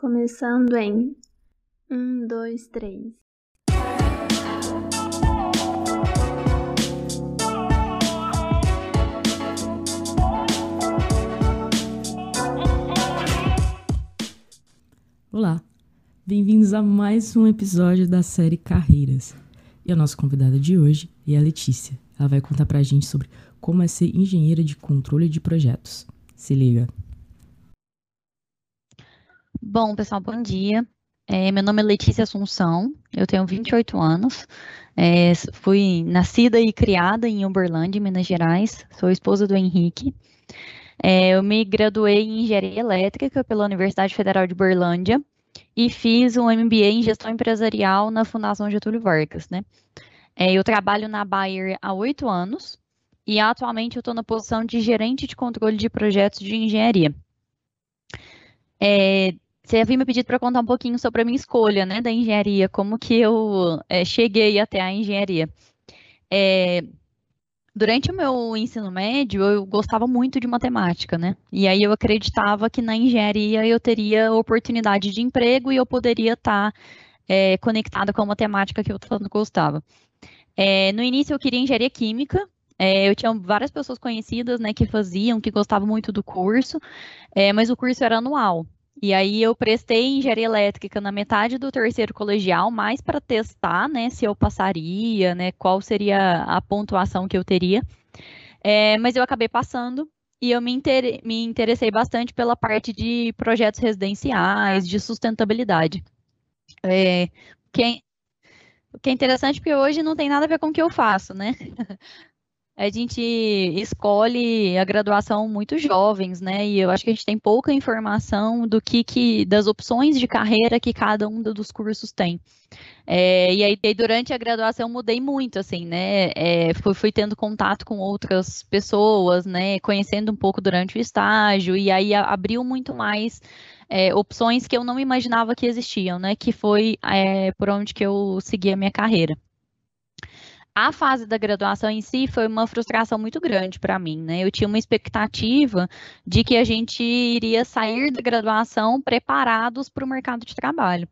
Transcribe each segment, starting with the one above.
Começando em um, dois, três. Olá, bem-vindos a mais um episódio da série Carreiras. E a nossa convidada de hoje é a Letícia. Ela vai contar pra gente sobre como é ser engenheira de controle de projetos. Se liga. Bom, pessoal, bom dia. É, meu nome é Letícia Assunção, eu tenho 28 anos, é, fui nascida e criada em Uberlândia, Minas Gerais, sou esposa do Henrique. É, eu me graduei em Engenharia Elétrica pela Universidade Federal de Uberlândia e fiz um MBA em Gestão Empresarial na Fundação Getúlio Vargas, né? É, eu trabalho na Bayer há oito anos e atualmente eu estou na posição de gerente de controle de projetos de engenharia. É, você havia me pedido para contar um pouquinho sobre a minha escolha, né, da engenharia, como que eu é, cheguei até a engenharia. É, durante o meu ensino médio, eu gostava muito de matemática, né? E aí eu acreditava que na engenharia eu teria oportunidade de emprego e eu poderia estar tá, é, conectada com a matemática que eu tanto gostava. É, no início eu queria engenharia química, é, eu tinha várias pessoas conhecidas, né, que faziam, que gostavam muito do curso, é, mas o curso era anual. E aí eu prestei engenharia elétrica na metade do terceiro colegial, mais para testar, né, se eu passaria, né, qual seria a pontuação que eu teria. É, mas eu acabei passando e eu me, inter... me interessei bastante pela parte de projetos residenciais, de sustentabilidade. É, quem... O que é interessante porque hoje não tem nada a ver com o que eu faço, né? a gente escolhe a graduação muito jovens, né? E eu acho que a gente tem pouca informação do que, que das opções de carreira que cada um dos cursos tem. É, e aí, durante a graduação, mudei muito, assim, né? É, fui, fui, tendo contato com outras pessoas, né? Conhecendo um pouco durante o estágio, e aí abriu muito mais é, opções que eu não imaginava que existiam, né? Que foi é, por onde que eu segui a minha carreira a fase da graduação em si foi uma frustração muito grande para mim, né? Eu tinha uma expectativa de que a gente iria sair da graduação preparados para o mercado de trabalho.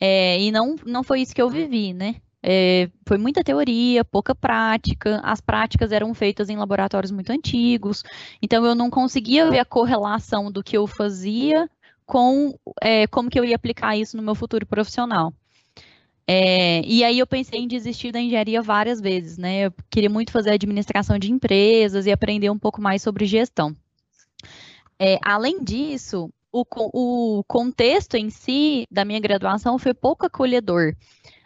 É, e não, não foi isso que eu vivi, né? É, foi muita teoria, pouca prática, as práticas eram feitas em laboratórios muito antigos, então eu não conseguia ver a correlação do que eu fazia com é, como que eu ia aplicar isso no meu futuro profissional. É, e aí eu pensei em desistir da engenharia várias vezes, né? Eu queria muito fazer administração de empresas e aprender um pouco mais sobre gestão. É, além disso, o, o contexto em si da minha graduação foi pouco acolhedor.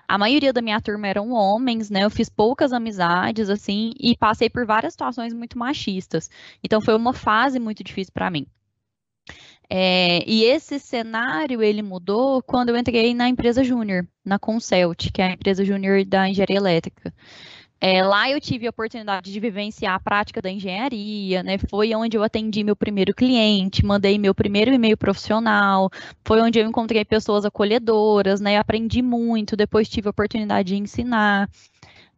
A maioria da minha turma eram homens, né? Eu fiz poucas amizades, assim, e passei por várias situações muito machistas. Então, foi uma fase muito difícil para mim. É, e esse cenário ele mudou quando eu entrei na empresa júnior, na Consult, que é a empresa júnior da engenharia elétrica. É, lá eu tive a oportunidade de vivenciar a prática da engenharia, né? Foi onde eu atendi meu primeiro cliente, mandei meu primeiro e-mail profissional, foi onde eu encontrei pessoas acolhedoras, né? Aprendi muito, depois tive a oportunidade de ensinar.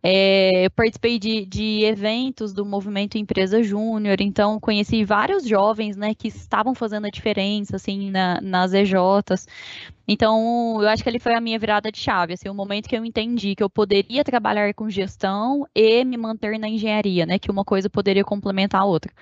É, eu participei de, de, eventos do movimento Empresa Júnior, então conheci vários jovens né, que estavam fazendo a diferença assim, na, nas EJs. Então, eu acho que ele foi a minha virada de chave, assim, o momento que eu entendi que eu poderia trabalhar com gestão e me manter na engenharia, né? Que uma coisa poderia complementar a outra.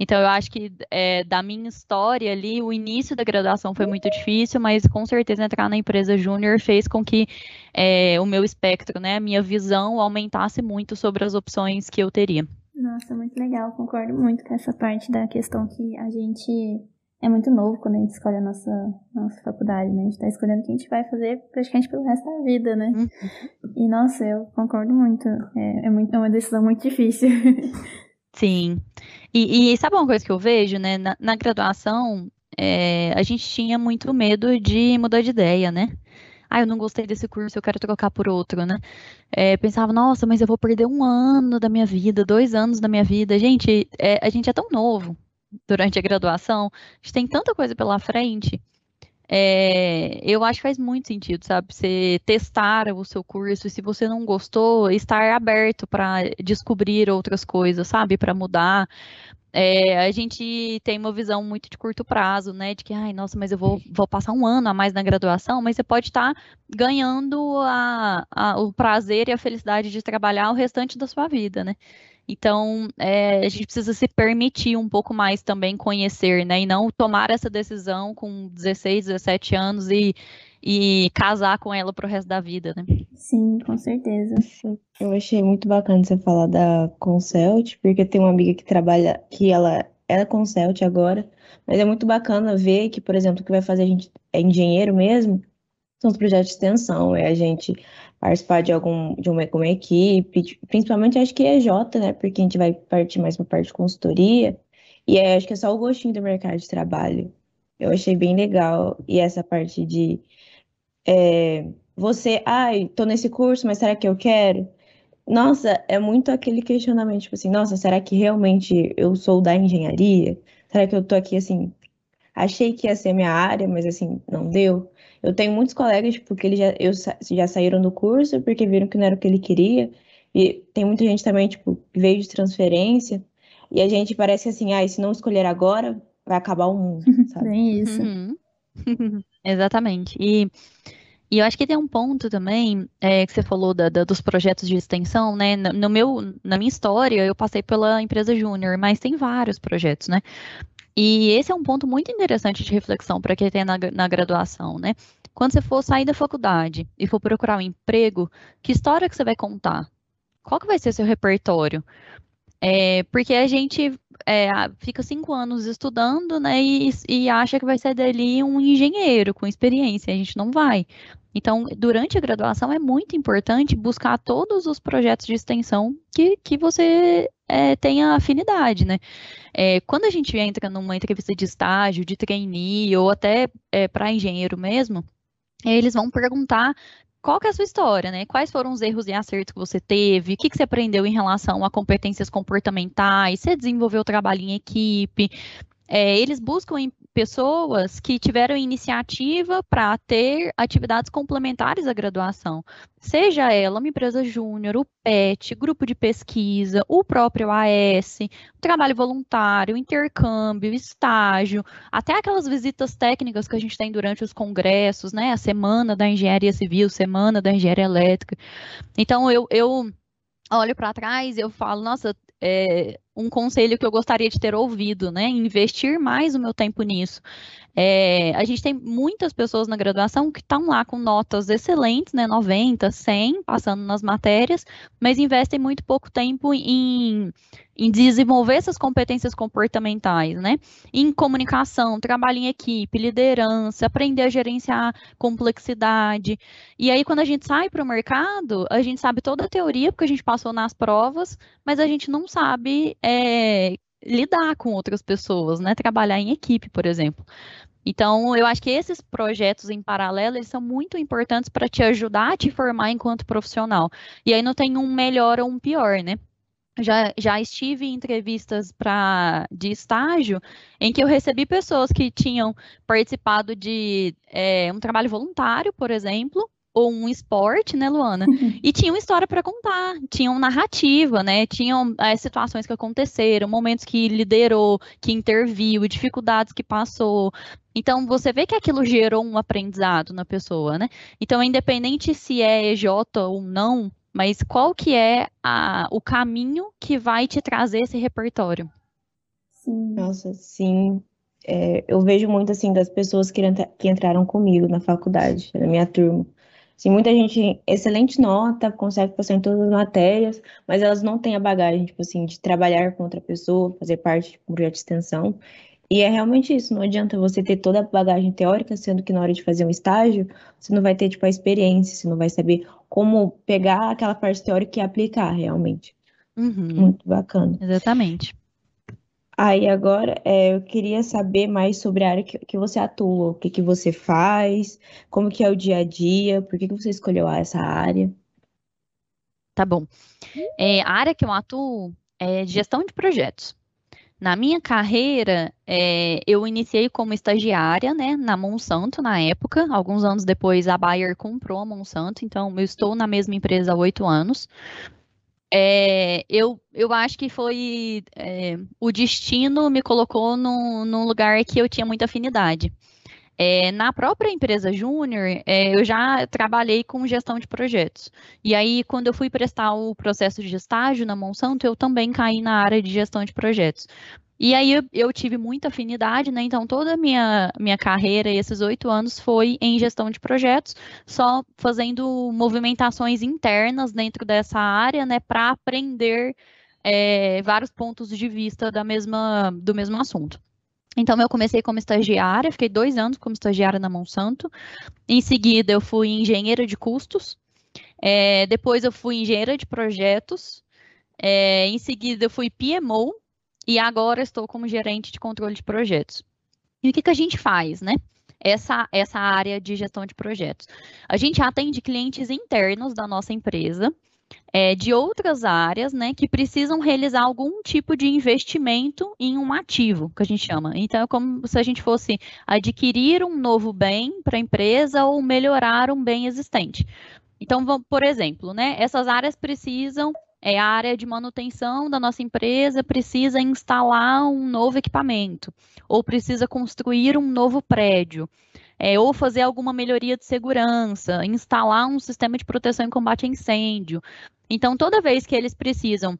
Então, eu acho que é, da minha história ali, o início da graduação foi muito difícil, mas com certeza entrar na empresa júnior fez com que é, o meu espectro, né, a minha visão aumentasse muito sobre as opções que eu teria. Nossa, muito legal, concordo muito com essa parte da questão que a gente é muito novo quando a gente escolhe a nossa, nossa faculdade, né? A gente tá escolhendo o que a gente vai fazer praticamente pelo resto da vida, né? Uhum. E, nossa, eu concordo muito. É, é, muito, é uma decisão muito difícil. Sim. E, e, sabe uma coisa que eu vejo, né? Na, na graduação, é, a gente tinha muito medo de mudar de ideia, né? Ah, eu não gostei desse curso, eu quero trocar por outro, né? É, pensava, nossa, mas eu vou perder um ano da minha vida, dois anos da minha vida. Gente, é, a gente é tão novo, durante a graduação, a gente tem tanta coisa pela frente. É, eu acho que faz muito sentido, sabe? Você testar o seu curso e se você não gostou, estar aberto para descobrir outras coisas, sabe? Para mudar. é, a gente tem uma visão muito de curto prazo, né? De que, ai, nossa, mas eu vou, vou passar um ano a mais na graduação, mas você pode estar tá ganhando a, a, o prazer e a felicidade de trabalhar o restante da sua vida, né? Então, é, a gente precisa se permitir um pouco mais também conhecer, né? E não tomar essa decisão com 16, 17 anos e, e casar com ela pro resto da vida, né? Sim, com certeza. Sim. Eu achei muito bacana você falar da Consult, porque tem uma amiga que trabalha, que ela é Consult agora, mas é muito bacana ver que, por exemplo, o que vai fazer a gente é engenheiro mesmo, são os projetos de extensão, é a gente participar de algum de uma, uma equipe, principalmente acho que é J, né? Porque a gente vai partir mais para parte de consultoria, e aí acho que é só o gostinho do mercado de trabalho. Eu achei bem legal. E essa parte de é, você, ai, tô nesse curso, mas será que eu quero? Nossa, é muito aquele questionamento, tipo assim, nossa, será que realmente eu sou da engenharia? Será que eu tô aqui assim, achei que ia ser minha área, mas assim, não deu? Eu tenho muitos colegas, tipo, que eles já, eu, já saíram do curso porque viram que não era o que ele queria. E tem muita gente também, tipo, que veio de transferência. E a gente parece assim, ah, se não escolher agora, vai acabar o mundo, sabe? Bem isso. Uhum. Exatamente. E, e eu acho que tem um ponto também é, que você falou da, da, dos projetos de extensão, né? No, no meu, na minha história, eu passei pela empresa júnior, mas tem vários projetos, né? E esse é um ponto muito interessante de reflexão para quem tem na, na graduação, né? Quando você for sair da faculdade e for procurar um emprego, que história que você vai contar? Qual que vai ser seu repertório? É, porque a gente é, fica cinco anos estudando, né, e, e, acha que vai ser dali um engenheiro com experiência. A gente não vai. Então, durante a graduação é muito importante buscar todos os projetos de extensão que, que você é, tenha afinidade, né? É, quando a gente entra numa entrevista de estágio, de trainee, ou até é, para engenheiro mesmo, eles vão perguntar qual que é a sua história, né? Quais foram os erros e acertos que você teve? O que, que você aprendeu em relação a competências comportamentais? Você desenvolveu trabalho em equipe? É, eles buscam pessoas que tiveram iniciativa para ter atividades complementares à graduação, seja ela uma empresa júnior, o PET, grupo de pesquisa, o próprio AS, trabalho voluntário, intercâmbio, estágio, até aquelas visitas técnicas que a gente tem durante os congressos, né? A semana da engenharia civil, semana da engenharia elétrica. Então eu, eu olho para trás e eu falo, nossa, é, um conselho que eu gostaria de ter ouvido, né? Investir mais o meu tempo nisso. É, a gente tem muitas pessoas na graduação que estão lá com notas excelentes, né? 90, 100, passando nas matérias, mas investem muito pouco tempo em, em desenvolver essas competências comportamentais, né? Em comunicação, trabalho em equipe, liderança, aprender a gerenciar complexidade. E aí, quando a gente sai para o mercado, a gente sabe toda a teoria, porque a gente passou nas provas, mas a gente não sabe é, lidar com outras pessoas, né? Trabalhar em equipe, por exemplo. Então, eu acho que esses projetos em paralelo, eles são muito importantes para te ajudar a te formar enquanto profissional. E aí não tem um melhor ou um pior, né? Já, já estive em entrevistas pra, de estágio em que eu recebi pessoas que tinham participado de é, um trabalho voluntário, por exemplo, ou um esporte, né, Luana? E tinham história para contar, tinham narrativa, né? Tinham é, situações que aconteceram, momentos que liderou, que interviu, dificuldades que passou. Então, você vê que aquilo gerou um aprendizado na pessoa, né? Então, independente se é EJ ou não, mas qual que é a, o caminho que vai te trazer esse repertório? Sim. Nossa, sim. É, eu vejo muito, assim, das pessoas que, que entraram comigo na faculdade, na minha turma. Sim, muita gente, excelente nota, consegue passar em todas as matérias, mas elas não têm a bagagem, tipo assim, de trabalhar com outra pessoa, fazer parte de um projeto de extensão. E é realmente isso, não adianta você ter toda a bagagem teórica, sendo que na hora de fazer um estágio, você não vai ter, tipo, a experiência, você não vai saber como pegar aquela parte teórica e aplicar realmente. Uhum. Muito bacana. Exatamente. Aí agora é, eu queria saber mais sobre a área que, que você atua, o que, que você faz, como que é o dia a dia, por que, que você escolheu essa área? Tá bom. É, a área que eu atuo é gestão de projetos. Na minha carreira, é, eu iniciei como estagiária, né, na Monsanto na época. Alguns anos depois, a Bayer comprou a Monsanto, então eu estou na mesma empresa há oito anos. é, eu, eu acho que foi é, o destino me colocou num, num lugar que eu tinha muita afinidade. É, na própria empresa júnior, é, eu já trabalhei com gestão de projetos. E aí, quando eu fui prestar o processo de estágio na Monsanto, eu também caí na área de gestão de projetos. E aí eu, eu tive muita afinidade, né? Então toda a minha, minha carreira, esses oito anos, foi em gestão de projetos, só fazendo movimentações internas dentro dessa área, né? Para aprender é, vários pontos de vista da mesma, do mesmo assunto. Então, eu comecei como estagiária, fiquei dois anos como estagiária na Monsanto. Em seguida, eu fui engenheira de custos. É, depois, eu fui engenheira de projetos. É, em seguida, eu fui PMO, e agora estou como gerente de controle de projetos. E o que, que a gente faz, né? Essa, essa área de gestão de projetos. A gente atende clientes internos da nossa empresa, é, de outras áreas, né, que precisam realizar algum tipo de investimento em um ativo, que a gente chama. Então, é como se a gente fosse adquirir um novo bem para a empresa ou melhorar um bem existente. Então, por exemplo, né, essas áreas precisam é, a área de manutenção da nossa empresa precisa instalar um novo equipamento, ou precisa construir um novo prédio, é, ou fazer alguma melhoria de segurança, instalar um sistema de proteção em combate a incêndio. Então, toda vez que eles precisam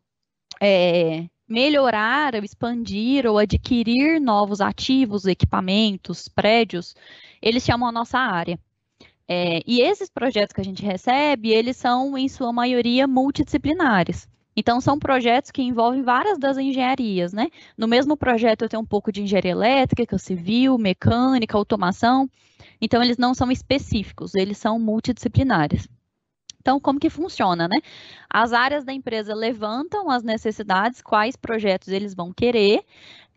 é, melhorar, expandir ou adquirir novos ativos, equipamentos, prédios, eles chamam a nossa área. É, e esses projetos que a gente recebe, eles são, em sua maioria, multidisciplinares. Então, são projetos que envolvem várias das engenharias, né? No mesmo projeto, eu tenho um pouco de engenharia elétrica, civil, mecânica, automação. Então, eles não são específicos, eles são multidisciplinares. Então, como que funciona, né? As áreas da empresa levantam as necessidades, quais projetos eles vão querer,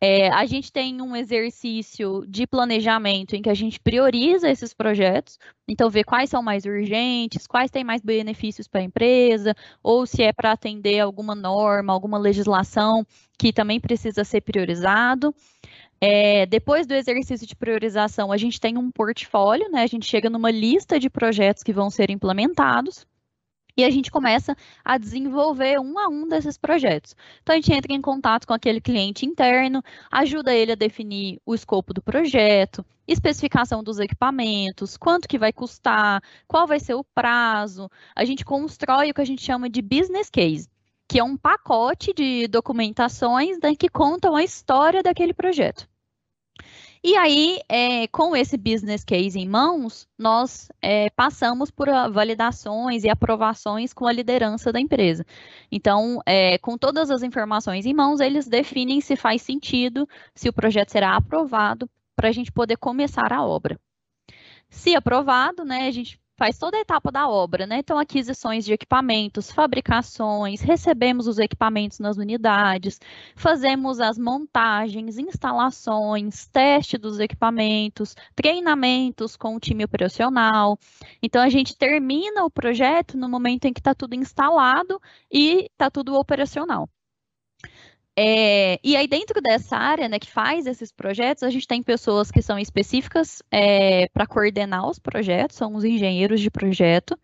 é, a gente tem um exercício de planejamento em que a gente prioriza esses projetos, então vê quais são mais urgentes, quais têm mais benefícios para a empresa, ou se é para atender alguma norma, alguma legislação que também precisa ser priorizado. É, depois do exercício de priorização, a gente tem um portfólio, né? A gente chega numa lista de projetos que vão ser implementados e a gente começa a desenvolver um a um desses projetos. Então, a gente entra em contato com aquele cliente interno, ajuda ele a definir o escopo do projeto, especificação dos equipamentos, quanto que vai custar, qual vai ser o prazo. A gente constrói o que a gente chama de business case, que é um pacote de documentações né, que contam a história daquele projeto. E aí, é, com esse business case em mãos, nós é, passamos por validações e aprovações com a liderança da empresa. Então, é, com todas as informações em mãos, eles definem se faz sentido, se o projeto será aprovado, para a gente poder começar a obra. Se aprovado, né, a gente faz toda a etapa da obra, né? Então, aquisições de equipamentos, fabricações, recebemos os equipamentos nas unidades, fazemos as montagens, instalações, teste dos equipamentos, treinamentos com o time operacional. Então, a gente termina o projeto no momento em que está tudo instalado e está tudo operacional. É, e aí, dentro dessa área né, que faz esses projetos, a gente tem pessoas que são específicas é, para coordenar os projetos, são os engenheiros de projeto.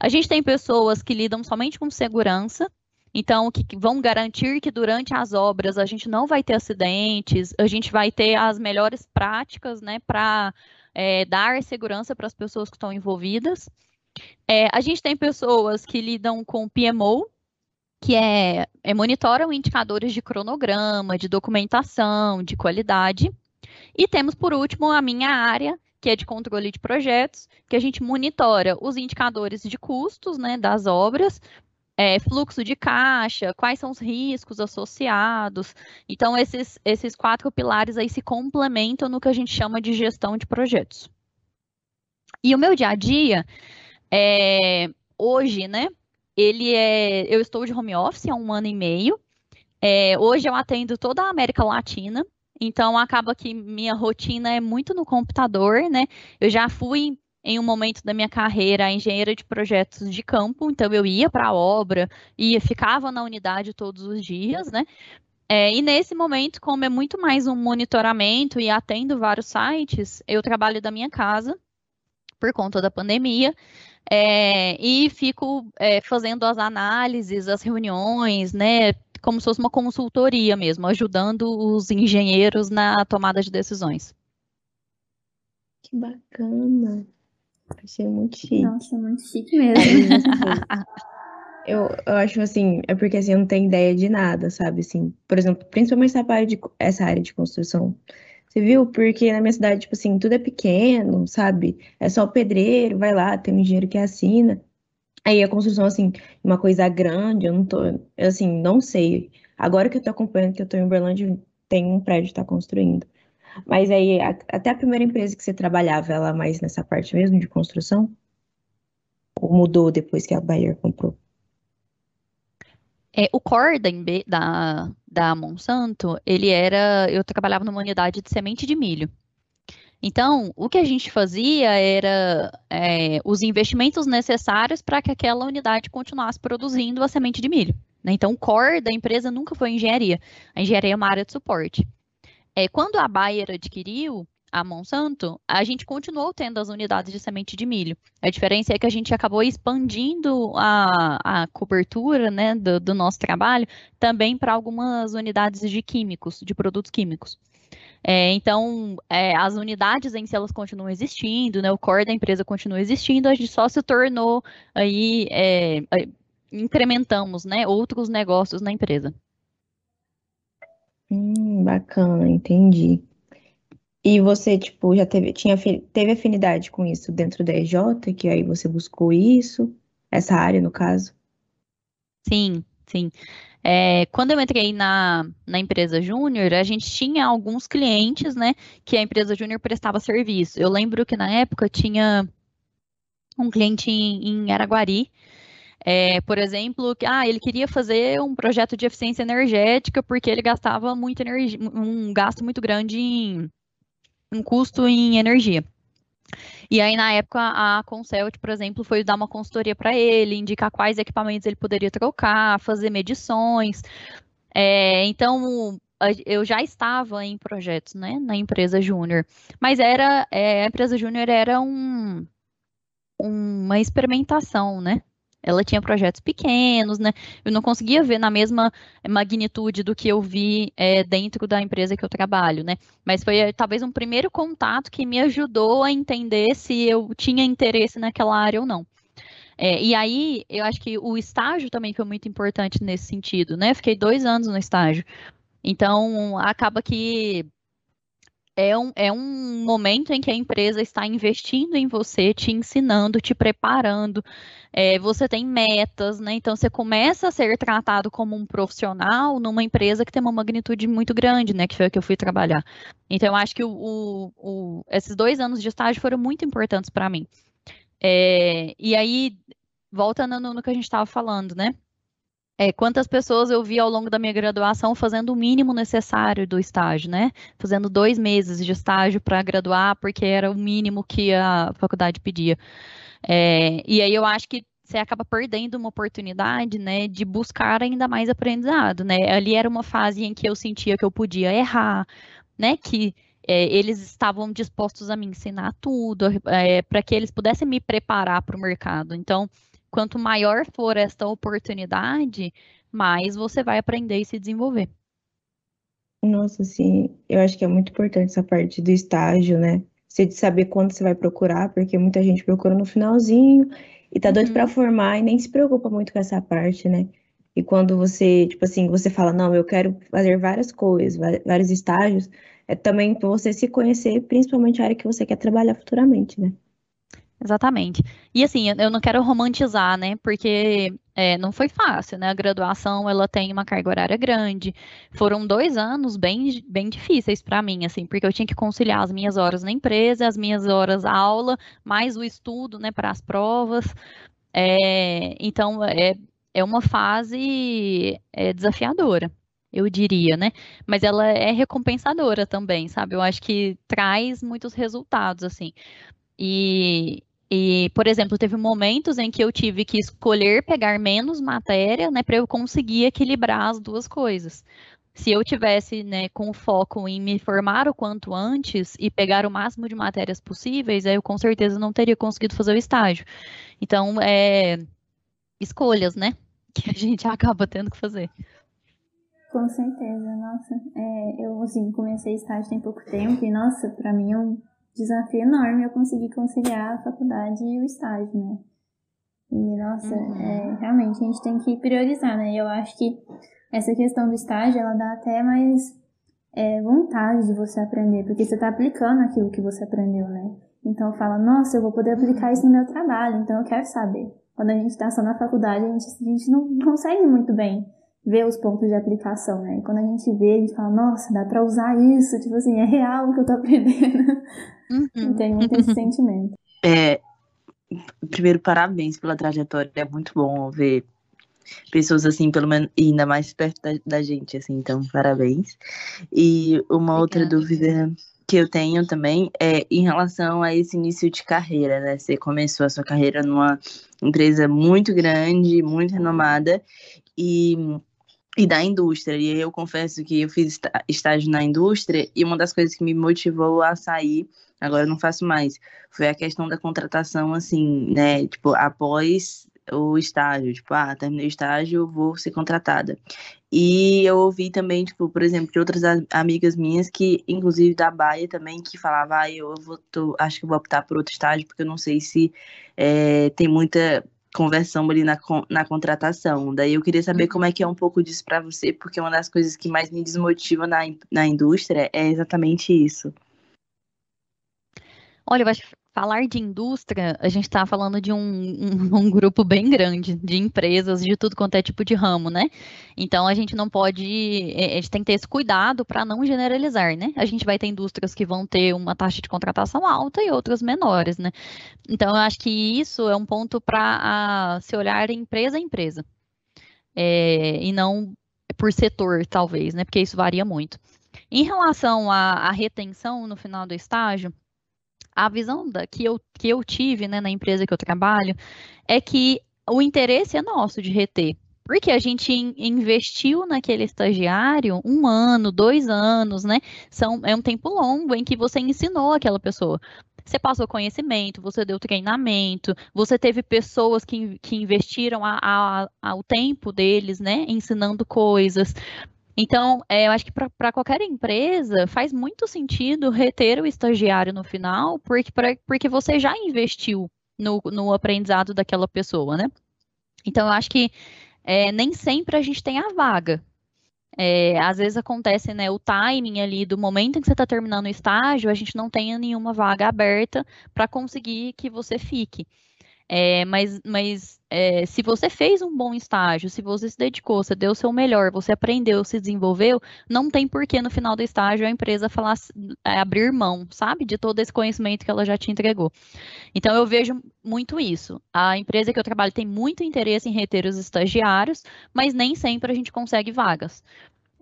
A gente tem pessoas que lidam somente com segurança, então, que vão garantir que durante as obras a gente não vai ter acidentes, a gente vai ter as melhores práticas né, para é, dar segurança para as pessoas que estão envolvidas. É, a gente tem pessoas que lidam com PMO, que é, é monitoram indicadores de cronograma, de documentação, de qualidade. E temos, por último, a minha área, que é de controle de projetos, que a gente monitora os indicadores de custos né, das obras, é, fluxo de caixa, quais são os riscos associados. Então, esses, esses quatro pilares aí se complementam no que a gente chama de gestão de projetos. E o meu dia a dia, é, hoje, né, ele é. Eu estou de home office há um ano e meio. É, hoje eu atendo toda a América Latina, então acaba que minha rotina é muito no computador, né? Eu já fui em um momento da minha carreira engenheira de projetos de campo, então eu ia para a obra, ia, ficava na unidade todos os dias, né? É, e nesse momento, como é muito mais um monitoramento e atendo vários sites, eu trabalho da minha casa por conta da pandemia. É, e fico é, fazendo as análises, as reuniões, né, como se fosse uma consultoria mesmo, ajudando os engenheiros na tomada de decisões. Que bacana. Achei muito chique. Nossa, muito chique mesmo. eu, eu acho assim, é porque assim, eu não tenho ideia de nada, sabe? Assim, por exemplo, principalmente essa área de, essa área de construção. Você viu? Porque na minha cidade, tipo assim, tudo é pequeno, sabe? É só o pedreiro, vai lá, tem um engenheiro que assina. Aí a construção, assim, uma coisa grande, eu não tô, eu, assim, não sei. Agora que eu tô acompanhando, que eu tô em Uberlândia, tem um prédio que tá construindo. Mas aí, a, até a primeira empresa que você trabalhava, ela mais nessa parte mesmo de construção? Ou mudou depois que a Bayer comprou? É, o core da, da, da Monsanto, ele era. Eu trabalhava numa unidade de semente de milho. Então, o que a gente fazia era é, os investimentos necessários para que aquela unidade continuasse produzindo a semente de milho. Né? Então, o core da empresa nunca foi engenharia. A engenharia é uma área de suporte. É, quando a Bayer adquiriu, a Monsanto, a gente continuou tendo as unidades de semente de milho. A diferença é que a gente acabou expandindo a, a cobertura né, do, do nosso trabalho também para algumas unidades de químicos, de produtos químicos. É, então, é, as unidades em si elas continuam existindo, né, o core da empresa continua existindo, a gente só se tornou aí, é, é incrementamos né, outros negócios na empresa. Hum, bacana, entendi. E você, tipo, já teve, tinha, teve afinidade com isso dentro da EJ, que aí você buscou isso, essa área, no caso? Sim, sim. É, quando eu entrei na, na empresa júnior, a gente tinha alguns clientes, né, que a empresa júnior prestava serviço. Eu lembro que na época tinha um cliente em, em Araguari, é, por exemplo, que ah, ele queria fazer um projeto de eficiência energética porque ele gastava muito energia, um gasto muito grande em um custo em energia. E aí, na época, a Concelt, por exemplo, foi dar uma consultoria para ele, indicar quais equipamentos ele poderia trocar, fazer medições. É, então, eu já estava em projetos, né, na empresa júnior. Mas era, é, a empresa júnior era um, uma experimentação, né? Ela tinha projetos pequenos, né? Eu não conseguia ver na mesma magnitude do que eu vi é, dentro da empresa que eu trabalho, né? Mas foi é, talvez um primeiro contato que me ajudou a entender se eu tinha interesse naquela área ou não. É, e aí, eu acho que o estágio também foi muito importante nesse sentido, né? Fiquei dois anos no estágio. Então, acaba que é um, é um momento em que a empresa está investindo em você, te ensinando, te preparando. É, você tem metas, né? Então você começa a ser tratado como um profissional numa empresa que tem uma magnitude muito grande, né? Que foi a que eu fui trabalhar. Então eu acho que o, o, o esses dois anos de estágio foram muito importantes para mim. É, e aí, voltando no, no que a gente estava falando, né? É, quantas pessoas eu vi ao longo da minha graduação fazendo o mínimo necessário do estágio, né? Fazendo dois meses de estágio para graduar, porque era o mínimo que a faculdade pedia. É, e aí eu acho que você acaba perdendo uma oportunidade, né, de buscar ainda mais aprendizado, né? Ali era uma fase em que eu sentia que eu podia errar, né? Que é, eles estavam dispostos a me ensinar tudo, é, para que eles pudessem me preparar para o mercado. Então, quanto maior for esta oportunidade, mais você vai aprender e se desenvolver. Nossa, sim, eu acho que é muito importante essa parte do estágio, né? Você de saber quando você vai procurar, porque muita gente procura no finalzinho e tá doido uhum. para formar e nem se preocupa muito com essa parte, né? E quando você, tipo assim, você fala, não, eu quero fazer várias coisas, vários estágios, é também para você se conhecer, principalmente a área que você quer trabalhar futuramente, né? Exatamente. E assim, eu não quero romantizar, né? Porque é, não foi fácil, né? A graduação ela tem uma carga horária grande. Foram dois anos bem, bem difíceis para mim, assim, porque eu tinha que conciliar as minhas horas na empresa, as minhas horas aula, mais o estudo, né, para as provas. É, então é, é uma fase é, desafiadora eu diria, né? Mas ela é recompensadora também, sabe? Eu acho que traz muitos resultados, assim. E, e, por exemplo, teve momentos em que eu tive que escolher pegar menos matéria, né, para eu conseguir equilibrar as duas coisas. Se eu tivesse, né, com foco em me formar o quanto antes e pegar o máximo de matérias possíveis, aí eu com certeza não teria conseguido fazer o estágio. Então, é escolhas, né, que a gente acaba tendo que fazer. Com certeza, nossa. É, eu, assim, comecei estágio tem pouco tempo e, nossa, para mim é um desafio enorme eu conseguir conciliar a faculdade e o estágio, né? E, nossa, uhum. é, realmente a gente tem que priorizar, né? E eu acho que essa questão do estágio, ela dá até mais é, vontade de você aprender, porque você está aplicando aquilo que você aprendeu, né? Então fala, nossa, eu vou poder aplicar isso no meu trabalho, então eu quero saber. Quando a gente está só na faculdade, a gente, a gente não consegue muito bem ver os pontos de aplicação, né? E quando a gente vê, a gente fala, nossa, dá para usar isso, tipo assim, é real o que eu tô aprendendo. Uhum. Tem muito esse sentimento. É, primeiro, parabéns pela trajetória, é muito bom ver pessoas assim, pelo menos, ainda mais perto da, da gente, assim, então, parabéns. E uma Obrigada. outra dúvida que eu tenho também é em relação a esse início de carreira, né? Você começou a sua carreira numa empresa muito grande, muito renomada, e e da indústria. E eu confesso que eu fiz estágio na indústria e uma das coisas que me motivou a sair, agora eu não faço mais, foi a questão da contratação, assim, né? Tipo, após o estágio, tipo, ah, terminei o estágio, vou ser contratada. E eu ouvi também, tipo, por exemplo, de outras amigas minhas que, inclusive da Baia também, que falava, ah, eu vou, tô, acho que vou optar por outro estágio, porque eu não sei se é, tem muita conversão ali na, na contratação. Daí eu queria saber como é que é um pouco disso para você, porque uma das coisas que mais me desmotiva na, na indústria é exatamente isso. Olha, eu acho falar de indústria, a gente está falando de um, um, um, grupo bem grande de empresas, de tudo quanto é tipo de ramo, né? Então a gente não pode, é, a gente tem que ter esse cuidado para não generalizar, né? A gente vai ter indústrias que vão ter uma taxa de contratação alta e outras menores, né? Então eu acho que isso é um ponto para se olhar empresa a empresa. É, e não por setor, talvez, né? Porque isso varia muito. Em relação à, à retenção no final do estágio, a visão da, que, eu, que eu tive né, na empresa que eu trabalho é que o interesse é nosso de reter. Porque a gente investiu naquele estagiário um ano, dois anos, né? São, é um tempo longo em que você ensinou aquela pessoa. Você passou conhecimento, você deu treinamento, você teve pessoas que, que investiram a, a, a, o tempo deles, né? Ensinando coisas. Então, é, eu acho que para qualquer empresa faz muito sentido reter o estagiário no final, porque, pra, porque você já investiu no, no aprendizado daquela pessoa, né? Então, eu acho que é, nem sempre a gente tem a vaga. É, às vezes acontece né, o timing ali do momento em que você está terminando o estágio, a gente não tem nenhuma vaga aberta para conseguir que você fique. É, mas mas é, se você fez um bom estágio, se você se dedicou, você deu o seu melhor, você aprendeu, se desenvolveu, não tem por que no final do estágio a empresa falar, é, abrir mão, sabe, de todo esse conhecimento que ela já te entregou. Então eu vejo muito isso. A empresa que eu trabalho tem muito interesse em reter os estagiários, mas nem sempre a gente consegue vagas.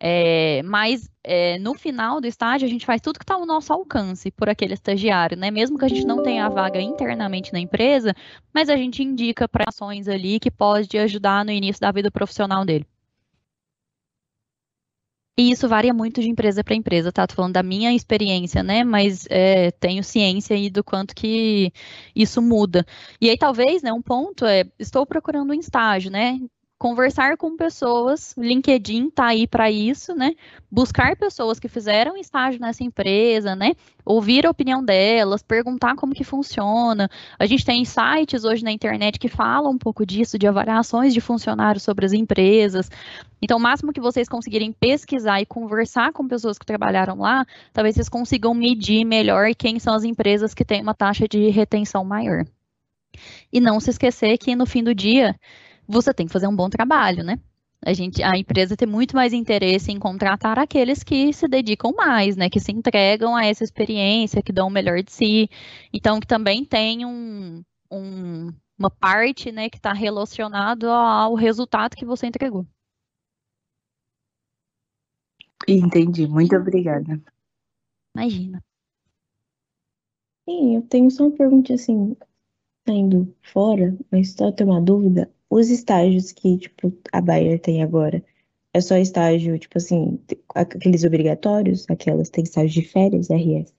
É, mas é, no final do estágio, a gente faz tudo que está ao nosso alcance por aquele estagiário, né? Mesmo que a gente não tenha a vaga internamente na empresa, mas a gente indica para ações ali que pode ajudar no início da vida profissional dele. E isso varia muito de empresa para empresa, tá? Tô falando da minha experiência, né? Mas é, tenho ciência aí do quanto que isso muda. E aí, talvez, né, um ponto é, estou procurando um estágio, né? Conversar com pessoas, LinkedIn tá aí para isso, né? Buscar pessoas que fizeram estágio nessa empresa, né? Ouvir a opinião delas, perguntar como que funciona. A gente tem sites hoje na internet que falam um pouco disso, de avaliações de funcionários sobre as empresas. Então, o máximo que vocês conseguirem pesquisar e conversar com pessoas que trabalharam lá, talvez vocês consigam medir melhor quem são as empresas que têm uma taxa de retenção maior. E não se esquecer que no fim do dia, você tem que fazer um bom trabalho, né? A, gente, a empresa tem muito mais interesse em contratar aqueles que se dedicam mais, né? Que se entregam a essa experiência, que dão o melhor de si. Então, que também tem um, um, uma parte, né, que está relacionado ao resultado que você entregou. Entendi. Muito obrigada. Imagina. Sim, eu tenho só uma pergunta assim, saindo fora, mas só tenho uma dúvida os estágios que, tipo, a Bayer tem agora, é só estágio, tipo assim, aqueles obrigatórios, aquelas tem estágio de férias, RS?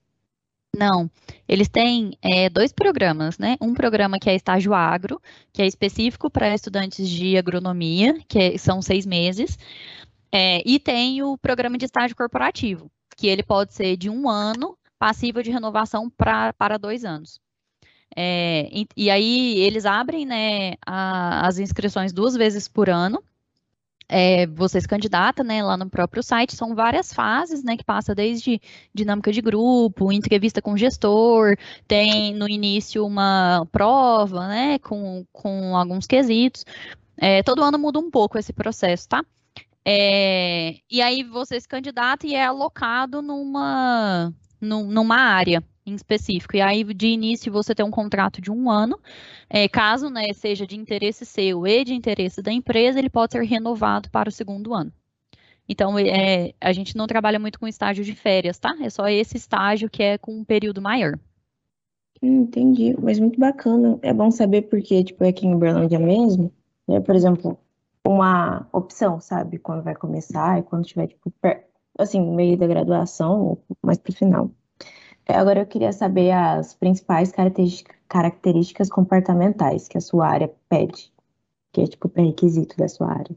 Não, eles têm é, dois programas, né? Um programa que é estágio agro, que é específico para estudantes de agronomia, que é, são seis meses, é, e tem o programa de estágio corporativo, que ele pode ser de um ano, passível de renovação pra, para dois anos. É, e, e, aí eles abrem né, a, as inscrições duas vezes por ano, é, você se candidata, né, lá no próprio site, são várias fases, né, que passa desde dinâmica de grupo, entrevista com gestor, tem no início uma prova, né, com, com alguns quesitos, é, todo ano muda um pouco esse processo, tá? É, e aí você se candidata e é alocado numa, numa área, em específico. E aí, de início, você tem um contrato de um ano. É, caso né, seja de interesse seu e de interesse da empresa, ele pode ser renovado para o segundo ano. Então, é, a gente não trabalha muito com estágio de férias, tá? É só esse estágio que é com um período maior. Entendi, mas muito bacana. É bom saber porque, tipo, aqui em Uberlândia mesmo, é, por exemplo, uma opção, sabe? Quando vai começar e quando tiver, tipo, per... assim, no meio da graduação, mais pro final. É, agora eu queria saber as principais características comportamentais que a sua área pede, que é tipo pré-requisito da sua área.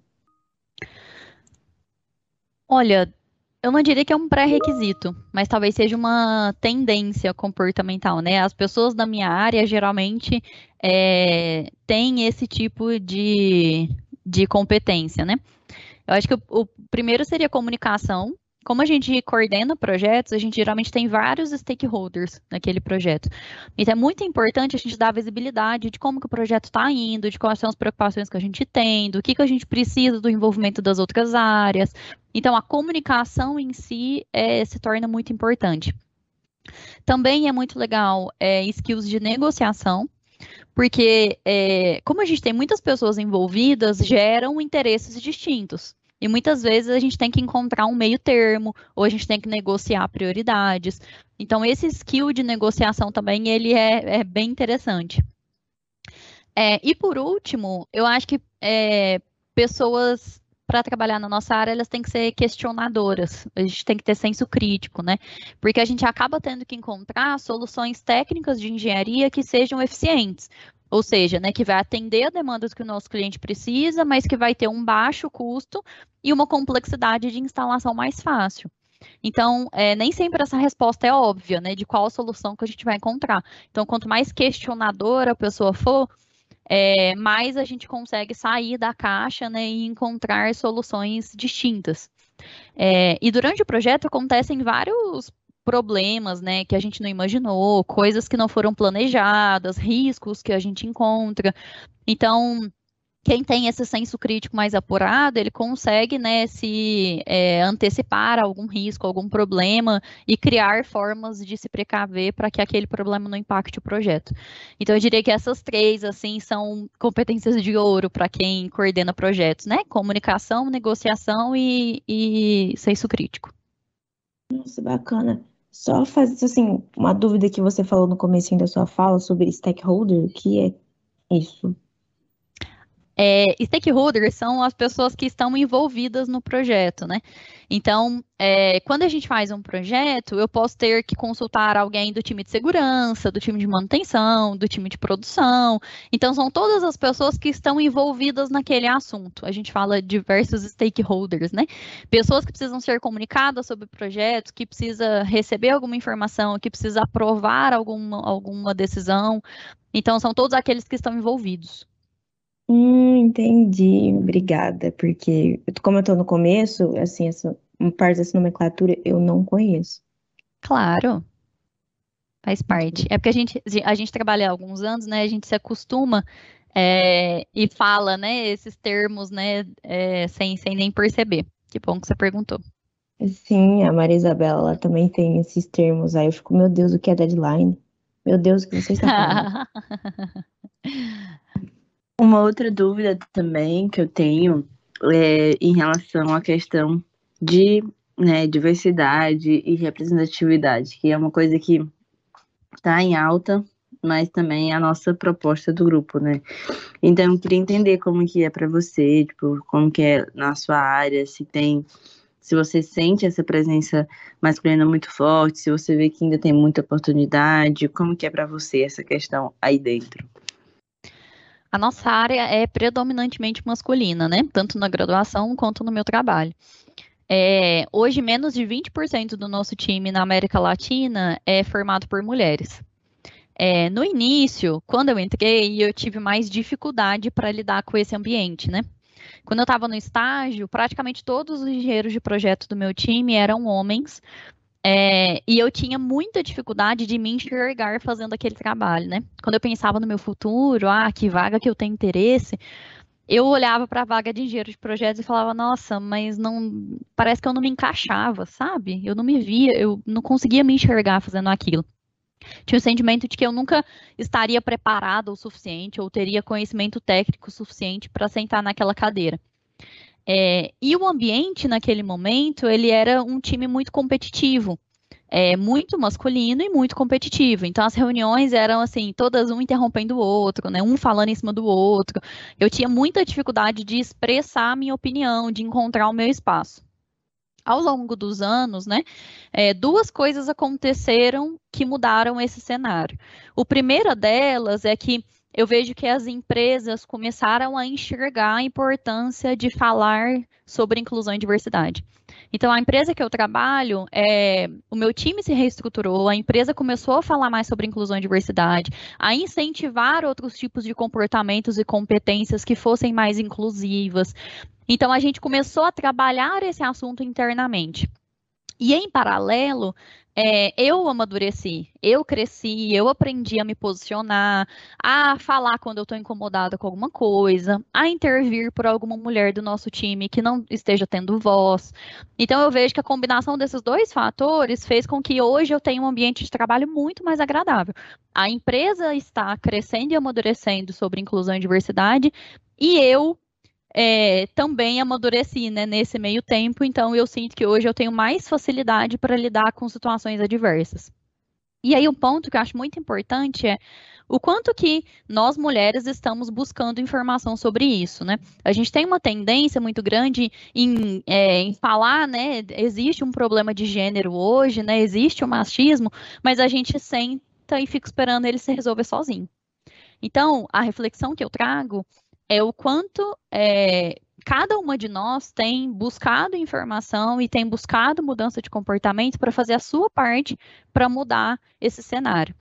Olha, eu não diria que é um pré-requisito, mas talvez seja uma tendência comportamental, né? As pessoas da minha área geralmente é, têm esse tipo de, de competência, né? Eu acho que o, o primeiro seria comunicação, como a gente coordena projetos, a gente geralmente tem vários stakeholders naquele projeto. Então é muito importante a gente dar visibilidade de como que o projeto está indo, de quais são as preocupações que a gente tem, do que, que a gente precisa do envolvimento das outras áreas. Então a comunicação em si é, se torna muito importante. Também é muito legal é, skills de negociação, porque é, como a gente tem muitas pessoas envolvidas, geram interesses distintos. E muitas vezes a gente tem que encontrar um meio termo, ou a gente tem que negociar prioridades. Então, esse skill de negociação também, ele é, é bem interessante. É, e por último, eu acho que é, pessoas para trabalhar na nossa área, elas têm que ser questionadoras, a gente tem que ter senso crítico, né? Porque a gente acaba tendo que encontrar soluções técnicas de engenharia que sejam eficientes. Ou seja, né, que vai atender a demandas que o nosso cliente precisa, mas que vai ter um baixo custo e uma complexidade de instalação mais fácil. Então, é, nem sempre essa resposta é óbvia, né, de qual solução que a gente vai encontrar. Então, quanto mais questionadora a pessoa for, é, mais a gente consegue sair da caixa né, e encontrar soluções distintas. É, e durante o projeto acontecem vários problemas, né, que a gente não imaginou, coisas que não foram planejadas, riscos que a gente encontra. Então, quem tem esse senso crítico mais apurado, ele consegue, né, se é, antecipar algum risco, algum problema e criar formas de se precaver para que aquele problema não impacte o projeto. Então, eu diria que essas três, assim, são competências de ouro para quem coordena projetos, né? Comunicação, negociação e, e senso crítico. Nossa, bacana. Só fazer, assim, uma dúvida que você falou no começo da sua fala sobre stakeholder, o que é isso? É, stakeholders são as pessoas que estão envolvidas no projeto, né? Então, é, quando a gente faz um projeto, eu posso ter que consultar alguém do time de segurança, do time de manutenção, do time de produção. Então, são todas as pessoas que estão envolvidas naquele assunto. A gente fala diversos stakeholders, né? Pessoas que precisam ser comunicadas sobre projetos, que precisa receber alguma informação, que precisa aprovar alguma, alguma decisão. Então, são todos aqueles que estão envolvidos. Hum, entendi. Obrigada, porque como eu tô no começo, assim, essa uma parte dessa nomenclatura eu não conheço. Claro, faz parte. É porque a gente, a gente trabalha há alguns anos, né? A gente se acostuma é, e fala, né, esses termos, né, é, sem, sem nem perceber. Que bom que você perguntou. Sim, a Maria Isabela, ela também tem esses termos. Aí eu fico, meu Deus, o que é deadline? Meu Deus, o que você está falando? Uma outra dúvida também que eu tenho é em relação à questão de né, diversidade e representatividade, que é uma coisa que está em alta mas também a nossa proposta do grupo, né? Então, eu queria entender como que é para você, tipo, como que é na sua área, se tem se você sente essa presença masculina muito forte, se você vê que ainda tem muita oportunidade, como que é para você essa questão aí dentro? A nossa área é predominantemente masculina, né? Tanto na graduação quanto no meu trabalho. É, hoje, menos de 20% do nosso time na América Latina é formado por mulheres. É, no início, quando eu entrei, eu tive mais dificuldade para lidar com esse ambiente, né? Quando eu estava no estágio, praticamente todos os engenheiros de projeto do meu time eram homens, é, e eu tinha muita dificuldade de me enxergar fazendo aquele trabalho, né? Quando eu pensava no meu futuro, ah, que vaga que eu tenho interesse, eu olhava para a vaga de engenheiro de projetos e falava, nossa, mas não, parece que eu não me encaixava, sabe? Eu não me via, eu não conseguia me enxergar fazendo aquilo. Tinha o sentimento de que eu nunca estaria preparada o suficiente ou teria conhecimento técnico suficiente para sentar naquela cadeira. É, e o ambiente naquele momento, ele era um time muito competitivo é, muito masculino e muito competitivo. Então as reuniões eram assim, todas um interrompendo o outro, né? Um falando em cima do outro. Eu tinha muita dificuldade de expressar a minha opinião, de encontrar o meu espaço. Ao longo dos anos, né, é, duas coisas aconteceram que mudaram esse cenário. O primeira delas é que eu vejo que as empresas começaram a enxergar a importância de falar sobre inclusão e diversidade. Então, a empresa que eu trabalho, é, o meu time se reestruturou, a empresa começou a falar mais sobre inclusão e diversidade, a incentivar outros tipos de comportamentos e competências que fossem mais inclusivas. Então, a gente começou a trabalhar esse assunto internamente. E em paralelo, é, eu amadureci, eu cresci, eu aprendi a me posicionar, a falar quando eu estou incomodada com alguma coisa, a intervir por alguma mulher do nosso time que não esteja tendo voz. Então eu vejo que a combinação desses dois fatores fez com que hoje eu tenha um ambiente de trabalho muito mais agradável. A empresa está crescendo e amadurecendo sobre inclusão e diversidade, e eu é, também amadureci né, nesse meio tempo, então eu sinto que hoje eu tenho mais facilidade para lidar com situações adversas. E aí o ponto que eu acho muito importante é o quanto que nós mulheres estamos buscando informação sobre isso, né? A gente tem uma tendência muito grande em, é, em falar, né? Existe um problema de gênero hoje, né? Existe o um machismo, mas a gente senta e fica esperando ele se resolver sozinho. Então, a reflexão que eu trago é o quanto é, cada uma de nós tem buscado informação e tem buscado mudança de comportamento para fazer a sua parte para mudar esse cenário.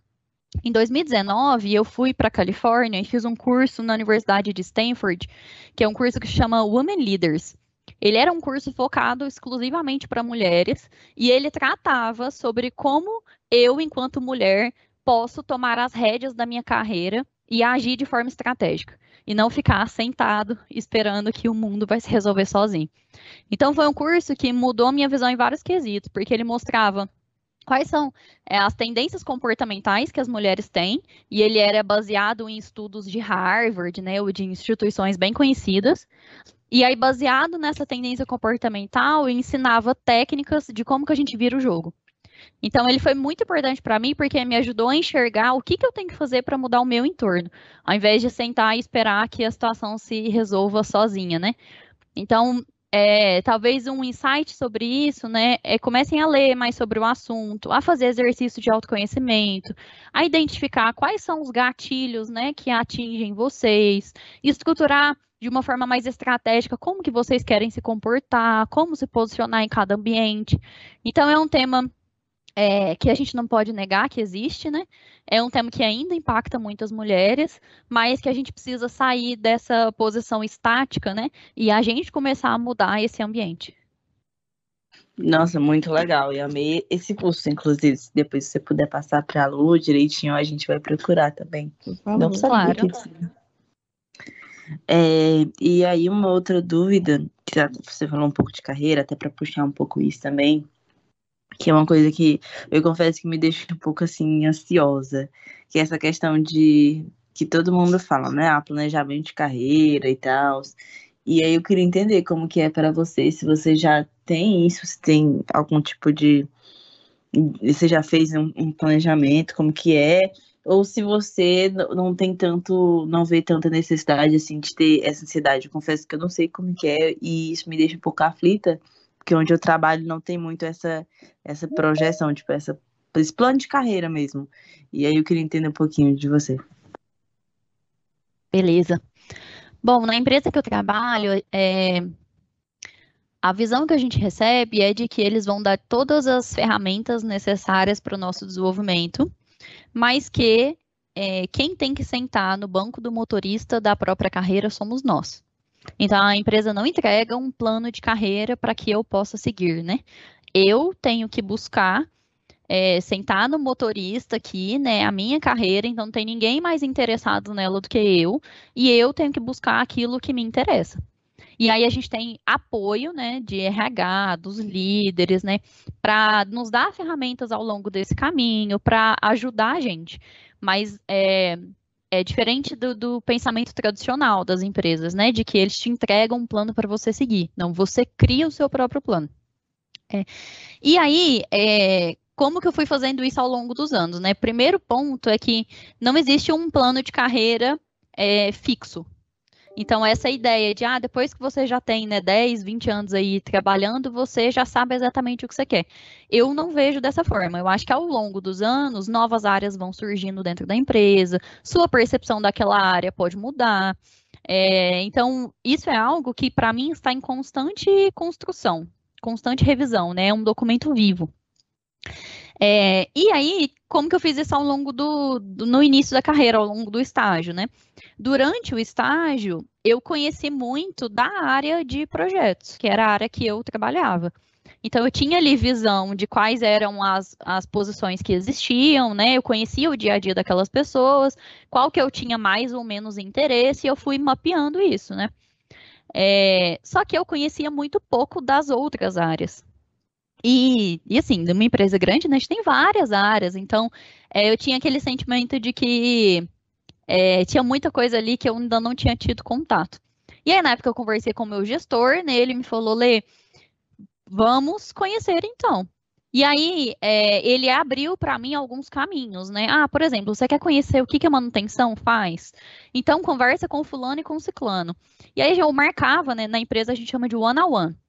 Em 2019, eu fui para a Califórnia e fiz um curso na Universidade de Stanford, que é um curso que chama Women Leaders. Ele era um curso focado exclusivamente para mulheres e ele tratava sobre como eu, enquanto mulher, posso tomar as rédeas da minha carreira e agir de forma estratégica e não ficar sentado esperando que o mundo vai se resolver sozinho. Então foi um curso que mudou minha visão em vários quesitos, porque ele mostrava quais são é, as tendências comportamentais que as mulheres têm, e ele era baseado em estudos de Harvard, né, ou de instituições bem conhecidas. E aí, baseado nessa tendência comportamental, ensinava técnicas de como que a gente vira o jogo. Então, ele foi muito importante para mim porque me ajudou a enxergar o que, que eu tenho que fazer para mudar o meu entorno, ao invés de sentar e esperar que a situação se resolva sozinha, né? Então, é, talvez um insight sobre isso, né? É comecem a ler mais sobre o assunto, a fazer exercício de autoconhecimento, a identificar quais são os gatilhos, né, que atingem vocês, estruturar de uma forma mais estratégica como que vocês querem se comportar, como se posicionar em cada ambiente. Então é um tema é, que a gente não pode negar que existe, né? É um tema que ainda impacta muitas mulheres, mas que a gente precisa sair dessa posição estática, né? E a gente começar a mudar esse ambiente. Nossa, muito legal. E amei esse curso, inclusive. Se depois você puder passar para a Lu direitinho, a gente vai procurar também. Não sabia claro. que É, e aí, uma outra dúvida, que você falou um pouco de carreira, até para puxar um pouco isso também que é uma coisa que eu confesso que me deixa um pouco assim ansiosa, que é essa questão de que todo mundo fala, né, ah, planejamento de carreira e tal. E aí eu queria entender como que é para você, se você já tem isso, se tem algum tipo de você já fez um, um planejamento, como que é ou se você não tem tanto, não vê tanta necessidade assim de ter essa ansiedade. Eu confesso que eu não sei como que é e isso me deixa um pouco aflita, porque onde eu trabalho não tem muito essa essa projeção, tipo essa esse plano de carreira mesmo. E aí eu queria entender um pouquinho de você. Beleza. Bom, na empresa que eu trabalho, é, a visão que a gente recebe é de que eles vão dar todas as ferramentas necessárias para o nosso desenvolvimento, mas que é, quem tem que sentar no banco do motorista da própria carreira somos nós. Então a empresa não entrega um plano de carreira para que eu possa seguir, né? Eu tenho que buscar é, sentar no motorista aqui, né, a minha carreira, então não tem ninguém mais interessado nela do que eu, e eu tenho que buscar aquilo que me interessa. E aí a gente tem apoio, né, de RH, dos líderes, né, para nos dar ferramentas ao longo desse caminho, para ajudar a gente. Mas é, é diferente do, do, pensamento tradicional das empresas, né, de que eles te entregam um plano para você seguir. Não, você cria o seu próprio plano. É. E aí, é, como que eu fui fazendo isso ao longo dos anos, né? Primeiro ponto é que não existe um plano de carreira é, fixo. Então, essa ideia de, ah, depois que você já tem, né, 10, 20 anos aí trabalhando, você já sabe exatamente o que você quer. Eu não vejo dessa forma. Eu acho que ao longo dos anos, novas áreas vão surgindo dentro da empresa, sua percepção daquela área pode mudar. É, então, isso é algo que, para mim, está em constante construção, constante revisão, né? É um documento vivo. É, e aí, como que eu fiz isso ao longo do, do, no início da carreira, ao longo do estágio, né? Durante o estágio, eu conheci muito da área de projetos, que era a área que eu trabalhava. Então, eu tinha ali visão de quais eram as, as posições que existiam, né? Eu conhecia o dia a dia daquelas pessoas, qual que eu tinha mais ou menos interesse, e eu fui mapeando isso, né? É, só que eu conhecia muito pouco das outras áreas. E, e assim, numa empresa grande, né, a gente tem várias áreas, então é, eu tinha aquele sentimento de que é, tinha muita coisa ali que eu ainda não tinha tido contato. E aí, na época, eu conversei com o meu gestor, né, ele me falou, Lê, vamos conhecer então. E aí, é, ele abriu para mim alguns caminhos, né? Ah, por exemplo, você quer conhecer o que, que a manutenção faz? Então, conversa com o fulano e com o ciclano. E aí, eu marcava, né? Na empresa, a gente chama de one-on-one. -on -one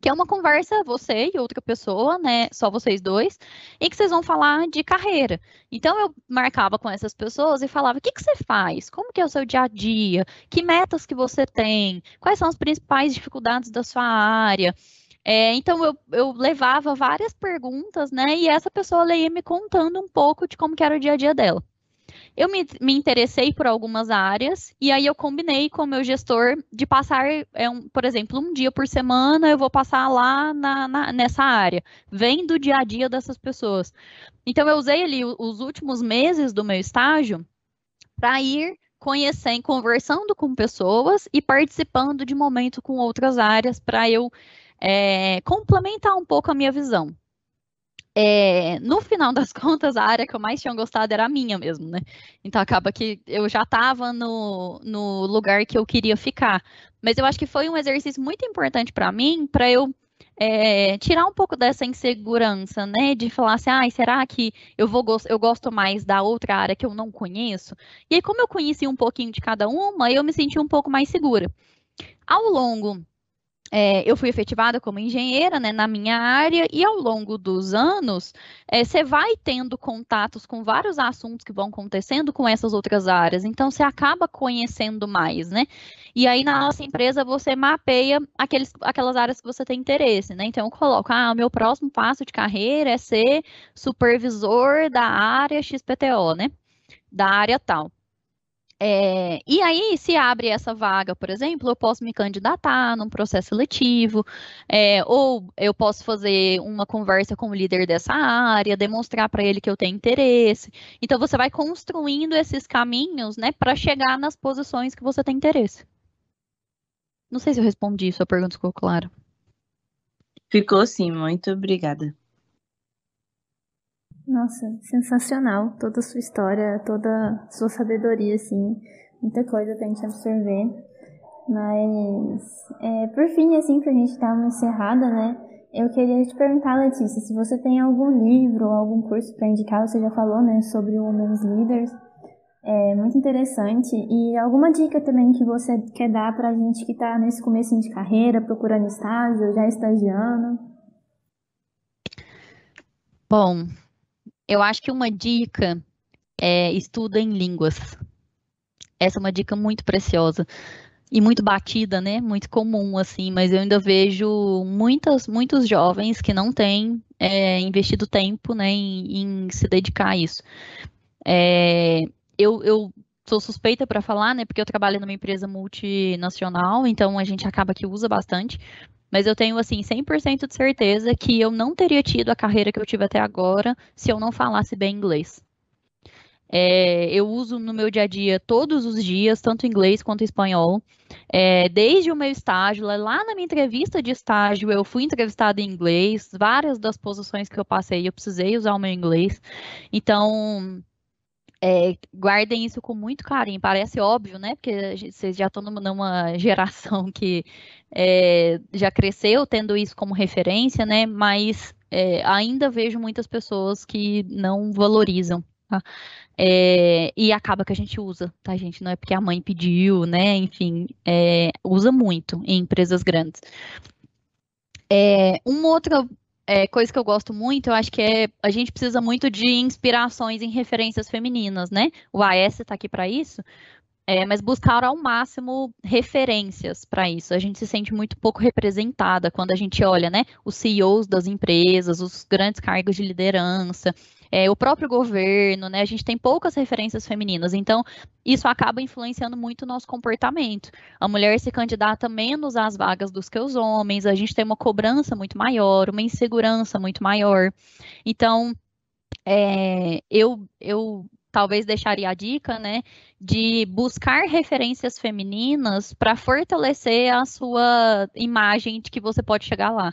que é uma conversa, você e outra pessoa, né, só vocês dois, em que vocês vão falar de carreira. Então, eu marcava com essas pessoas e falava, o que, que você faz? Como que é o seu dia a dia? Que metas que você tem? Quais são as principais dificuldades da sua área? É, então, eu, eu levava várias perguntas, né, e essa pessoa ia me contando um pouco de como era o dia a dia dela. Eu me, me interessei por algumas áreas e aí eu combinei com o meu gestor de passar, é um, por exemplo, um dia por semana eu vou passar lá na, na, nessa área, vendo o dia a dia dessas pessoas. Então eu usei ali os últimos meses do meu estágio para ir conhecendo, conversando com pessoas e participando de momento com outras áreas para eu é, complementar um pouco a minha visão é, no final das contas, a área que eu mais tinha gostado era a minha mesmo, né? Então acaba que eu já estava no, no lugar que eu queria ficar. Mas eu acho que foi um exercício muito importante para mim, para eu é, tirar um pouco dessa insegurança, né? De falar assim, ah, será que eu vou eu gosto mais da outra área que eu não conheço? E aí, como eu conheci um pouquinho de cada uma, eu me senti um pouco mais segura. Ao longo é, eu fui efetivada como engenheira né, na minha área e ao longo dos anos é, você vai tendo contatos com vários assuntos que vão acontecendo com essas outras áreas, então você acaba conhecendo mais, né? E aí na nossa empresa você mapeia aqueles, aquelas áreas que você tem interesse, né? Então eu coloco, ah, meu próximo passo de carreira é ser supervisor da área XPTO, né? Da área tal. É, e aí, se abre essa vaga, por exemplo, eu posso me candidatar num processo seletivo, é, ou eu posso fazer uma conversa com o líder dessa área, demonstrar para ele que eu tenho interesse. Então, você vai construindo esses caminhos, né, para chegar nas posições que você tem interesse. Não sei se eu respondi, sua pergunta ficou clara. Ficou sim, muito obrigada. Nossa, sensacional toda a sua história, toda a sua sabedoria, assim, muita coisa pra gente absorver. Mas, é, por fim, assim, pra gente dar uma encerrada, né, Eu queria te perguntar, Letícia, se você tem algum livro ou algum curso para indicar, você já falou, né, sobre Women's Leaders, é muito interessante. E alguma dica também que você quer dar para a gente que está nesse começo de carreira, procurando estágio, já estagiando? Bom, eu acho que uma dica é estuda em línguas. Essa é uma dica muito preciosa e muito batida, né? Muito comum, assim, mas eu ainda vejo muitas, muitos jovens que não têm é, investido tempo, né, em, em, se dedicar a isso. É, eu, eu sou suspeita para falar, né, porque eu trabalho numa empresa multinacional, então a gente acaba que usa bastante, mas eu tenho, assim, 100% de certeza que eu não teria tido a carreira que eu tive até agora se eu não falasse bem inglês. É, eu uso no meu dia a dia todos os dias, tanto inglês quanto espanhol. É, desde o meu estágio, lá na minha entrevista de estágio, eu fui entrevistada em inglês. Várias das posições que eu passei, eu precisei usar o meu inglês. Então, é, guardem isso com muito carinho. Parece óbvio, né? Porque vocês já estão numa geração que é, já cresceu tendo isso como referência, né? Mas é, ainda vejo muitas pessoas que não valorizam. Tá? É, e acaba que a gente usa, tá, gente? Não é porque a mãe pediu, né? Enfim, é, usa muito em empresas grandes. É, uma outra é, coisa que eu gosto muito, eu acho que é a gente precisa muito de inspirações em referências femininas, né? O AS está aqui para isso, é, mas buscar ao máximo referências para isso. A gente se sente muito pouco representada quando a gente olha, né, os CEOs das empresas, os grandes cargos de liderança, é, o próprio governo, né? A gente tem poucas referências femininas, então isso acaba influenciando muito o nosso comportamento. A mulher se candidata menos às vagas dos que os homens, a gente tem uma cobrança muito maior, uma insegurança muito maior. Então, é, eu, eu talvez deixaria a dica, né, de buscar referências femininas para fortalecer a sua imagem de que você pode chegar lá.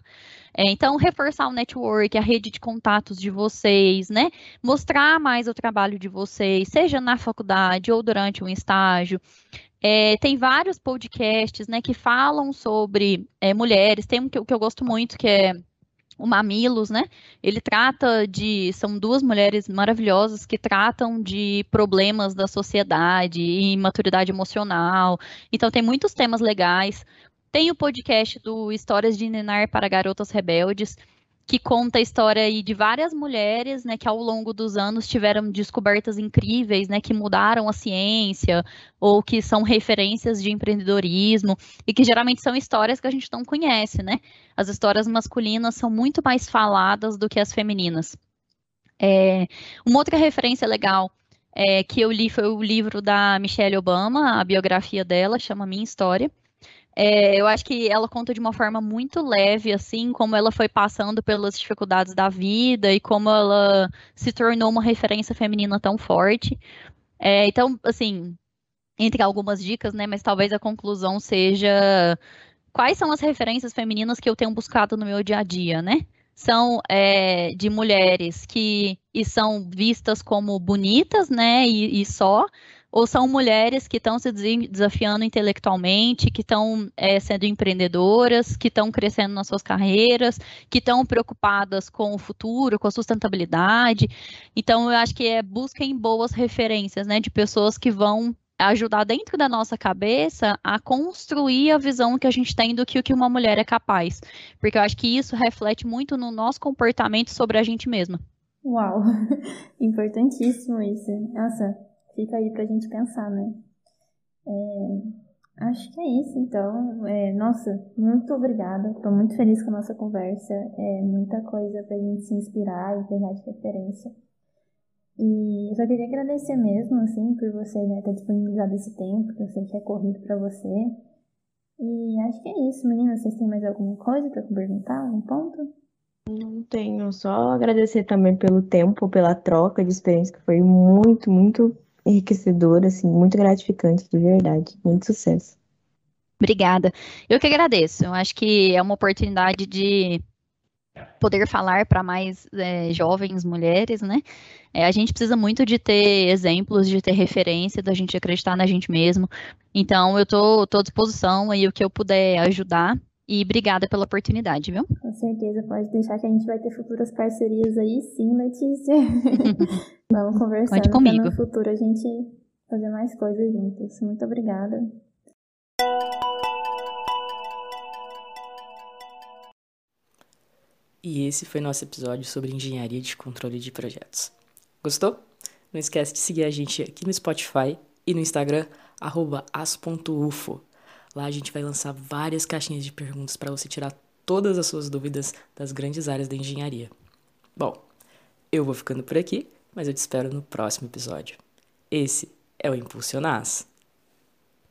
É, então, reforçar o network, a rede de contatos de vocês, né? Mostrar mais o trabalho de vocês, seja na faculdade ou durante um estágio. É, tem vários podcasts, né, que falam sobre é, mulheres. Tem um que, que eu gosto muito, que é o Mamilos, né? Ele trata de. São duas mulheres maravilhosas que tratam de problemas da sociedade e maturidade emocional. Então, tem muitos temas legais. Tem o podcast do Histórias de Ninar para Garotas Rebeldes, que conta a história aí de várias mulheres, né, que ao longo dos anos tiveram descobertas incríveis, né, que mudaram a ciência ou que são referências de empreendedorismo e que geralmente são histórias que a gente não conhece, né? As histórias masculinas são muito mais faladas do que as femininas. É, uma outra referência legal é, que eu li foi o livro da Michelle Obama, a biografia dela, chama Minha História. É, eu acho que ela conta de uma forma muito leve, assim, como ela foi passando pelas dificuldades da vida e como ela se tornou uma referência feminina tão forte. É, então, assim, entre algumas dicas, né, mas talvez a conclusão seja quais são as referências femininas que eu tenho buscado no meu dia a dia, né? São é, de mulheres que e são vistas como bonitas, né, e, e só, ou são mulheres que estão se desafiando intelectualmente, que estão é, sendo empreendedoras, que estão crescendo nas suas carreiras, que estão preocupadas com o futuro, com a sustentabilidade. Então, eu acho que é busquem boas referências, né, de pessoas que vão ajudar dentro da nossa cabeça a construir a visão que a gente tem do que o que uma mulher é capaz, porque eu acho que isso reflete muito no nosso comportamento sobre a gente mesma. Uau, importantíssimo isso. Nossa, fica aí pra gente pensar, né? É, acho que é isso, então. É, nossa, muito obrigada. Estou muito feliz com a nossa conversa. É muita coisa pra gente se inspirar e pegar de referência. E eu só queria agradecer mesmo, assim, por você né, ter disponibilizado esse tempo, que eu sei que é corrido para você. E acho que é isso, meninas. Vocês têm mais alguma coisa para perguntar? Um ponto? Não tenho, só agradecer também pelo tempo, pela troca de experiência, que foi muito, muito enriquecedora, assim, muito gratificante, de verdade. Muito sucesso. Obrigada. Eu que agradeço. Eu acho que é uma oportunidade de poder falar para mais é, jovens mulheres, né? É, a gente precisa muito de ter exemplos, de ter referência, da gente acreditar na gente mesmo. Então, eu tô, tô à disposição aí o que eu puder ajudar. E obrigada pela oportunidade, viu? Com certeza, pode deixar que a gente vai ter futuras parcerias aí, sim, Letícia. Vamos conversando Conte comigo. no futuro a gente fazer mais coisas juntos. Muito obrigada. E esse foi nosso episódio sobre engenharia de controle de projetos. Gostou? Não esquece de seguir a gente aqui no Spotify e no Instagram, as.ufo. Lá a gente vai lançar várias caixinhas de perguntas para você tirar todas as suas dúvidas das grandes áreas da engenharia. Bom, eu vou ficando por aqui, mas eu te espero no próximo episódio. Esse é o Impulsionaz.